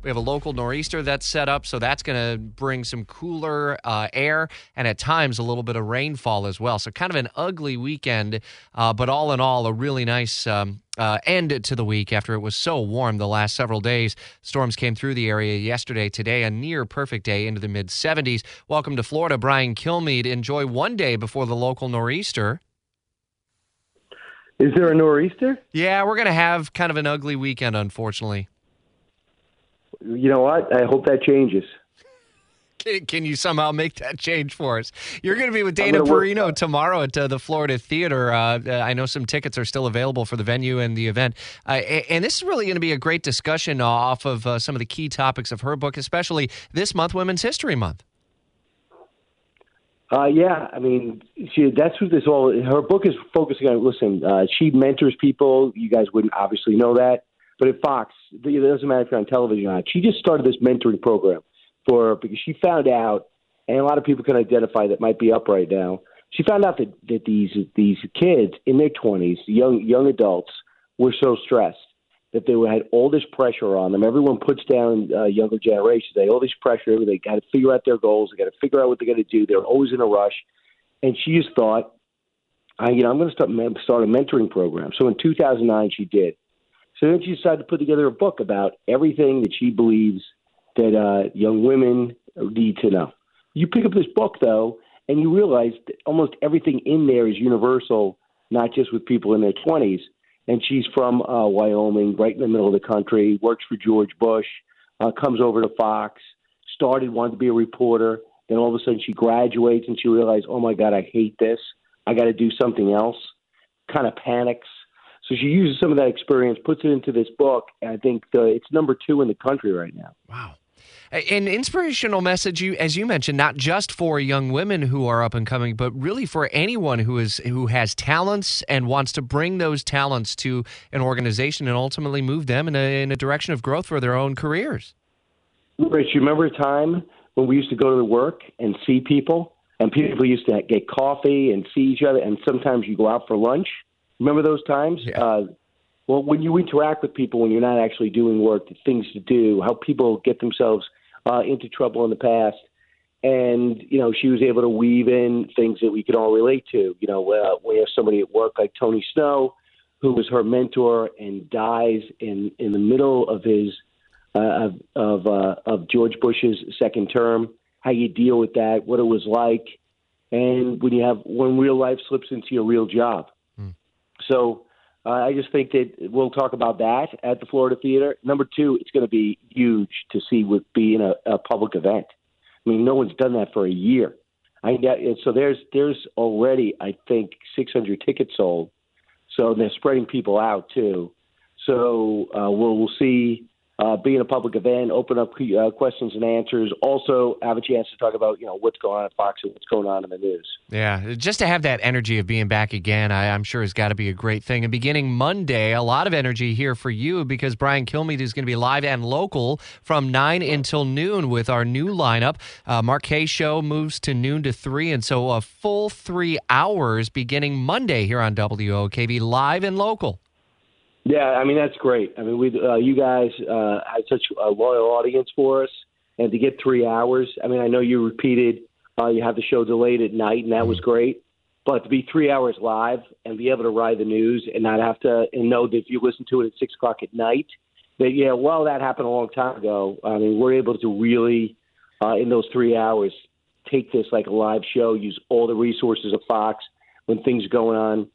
We have a local nor'easter that's set up, so that's going to bring some cooler uh, air and at times a little bit of rainfall as well. So, kind of an ugly weekend, uh, but all in all, a really nice um, uh, end to the week after it was so warm the last several days. Storms came through the area yesterday, today, a near perfect day into the mid 70s. Welcome to Florida, Brian Kilmeade. Enjoy one day before the local nor'easter. Is there a nor'easter? Yeah, we're going to have kind of an ugly weekend, unfortunately. You know what? I hope that changes. Can, can you somehow make that change for us? You're going to be with Dana Perino work. tomorrow at uh, the Florida Theater. Uh, uh, I know some tickets are still available for the venue and the event. Uh, and this is really going to be a great discussion off of uh, some of the key topics of her book, especially this month, Women's History Month. Uh, yeah, I mean, she, that's what this all. Her book is focusing on. Listen, uh, she mentors people. You guys wouldn't obviously know that, but at Fox, it doesn't matter if you're on television or not. She just started this mentoring program for because she found out, and a lot of people can identify that might be up right now. She found out that that these these kids in their twenties, young young adults, were so stressed that they had all this pressure on them. Everyone puts down uh, younger generations. They all this pressure. They got to figure out their goals. They got to figure out what they're going to do. They're always in a rush. And she just thought, I, you know, I'm going to start start a mentoring program. So in 2009, she did. So then she decided to put together a book about everything that she believes that uh, young women need to know. You pick up this book though, and you realize that almost everything in there is universal, not just with people in their 20s and she's from uh, Wyoming, right in the middle of the country. Works for George Bush, uh, comes over to Fox, started wanted to be a reporter. Then all of a sudden she graduates and she realizes, oh my God, I hate this. I got to do something else. Kind of panics. So she uses some of that experience, puts it into this book, and I think the, it's number two in the country right now. Wow. An inspirational message, you, as you mentioned, not just for young women who are up and coming, but really for anyone who is who has talents and wants to bring those talents to an organization and ultimately move them in a, in a direction of growth for their own careers. Rich, you remember a time when we used to go to work and see people, and people used to get coffee and see each other, and sometimes you go out for lunch. Remember those times? Yeah. Uh, well, when you interact with people, when you're not actually doing work, the things to do, how people get themselves uh, into trouble in the past. And, you know, she was able to weave in things that we could all relate to. You know, uh, we have somebody at work like Tony Snow, who was her mentor and dies in, in the middle of his uh, of of, uh, of George Bush's second term. How you deal with that, what it was like, and when you have when real life slips into your real job. So uh, I just think that we'll talk about that at the Florida Theater. Number two, it's going to be huge to see with being a, a public event. I mean, no one's done that for a year. I so there's there's already I think 600 tickets sold. So they're spreading people out too. So uh, we'll we'll see uh, being a public event, open up uh, questions and answers. Also, have a chance to talk about you know what's going on at Fox and what's going on in the news. Yeah, just to have that energy of being back again, I, am sure has got to be a great thing. And beginning Monday, a lot of energy here for you because Brian Kilmeade is going to be live and local from nine until noon with our new lineup. Uh, show moves to noon to three, and so a full three hours beginning Monday here on WOKV live and local. Yeah, I mean that's great. I mean, we uh, you guys uh, had such a loyal audience for us, and to get three hours. I mean, I know you repeated uh, you have the show delayed at night, and that was mm-hmm. great. But to be three hours live and be able to ride the news and not have to and know that if you listen to it at six o'clock at night, that yeah, well, that happened a long time ago. I mean, we're able to really uh, in those three hours take this like a live show, use all the resources of Fox when things are going on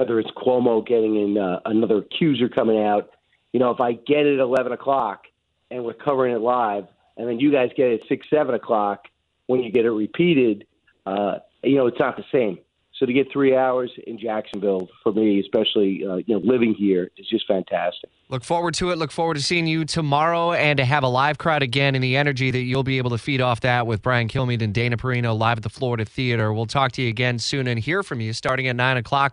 whether it's Cuomo getting in uh, another accuser coming out. You know, if I get it at 11 o'clock and we're covering it live, and then you guys get it at 6, 7 o'clock when you get it repeated, uh, you know, it's not the same. So to get three hours in Jacksonville for me, especially uh, you know living here, is just fantastic. Look forward to it. Look forward to seeing you tomorrow and to have a live crowd again and the energy that you'll be able to feed off that with Brian Kilmeade and Dana Perino live at the Florida Theater. We'll talk to you again soon and hear from you starting at 9 o'clock.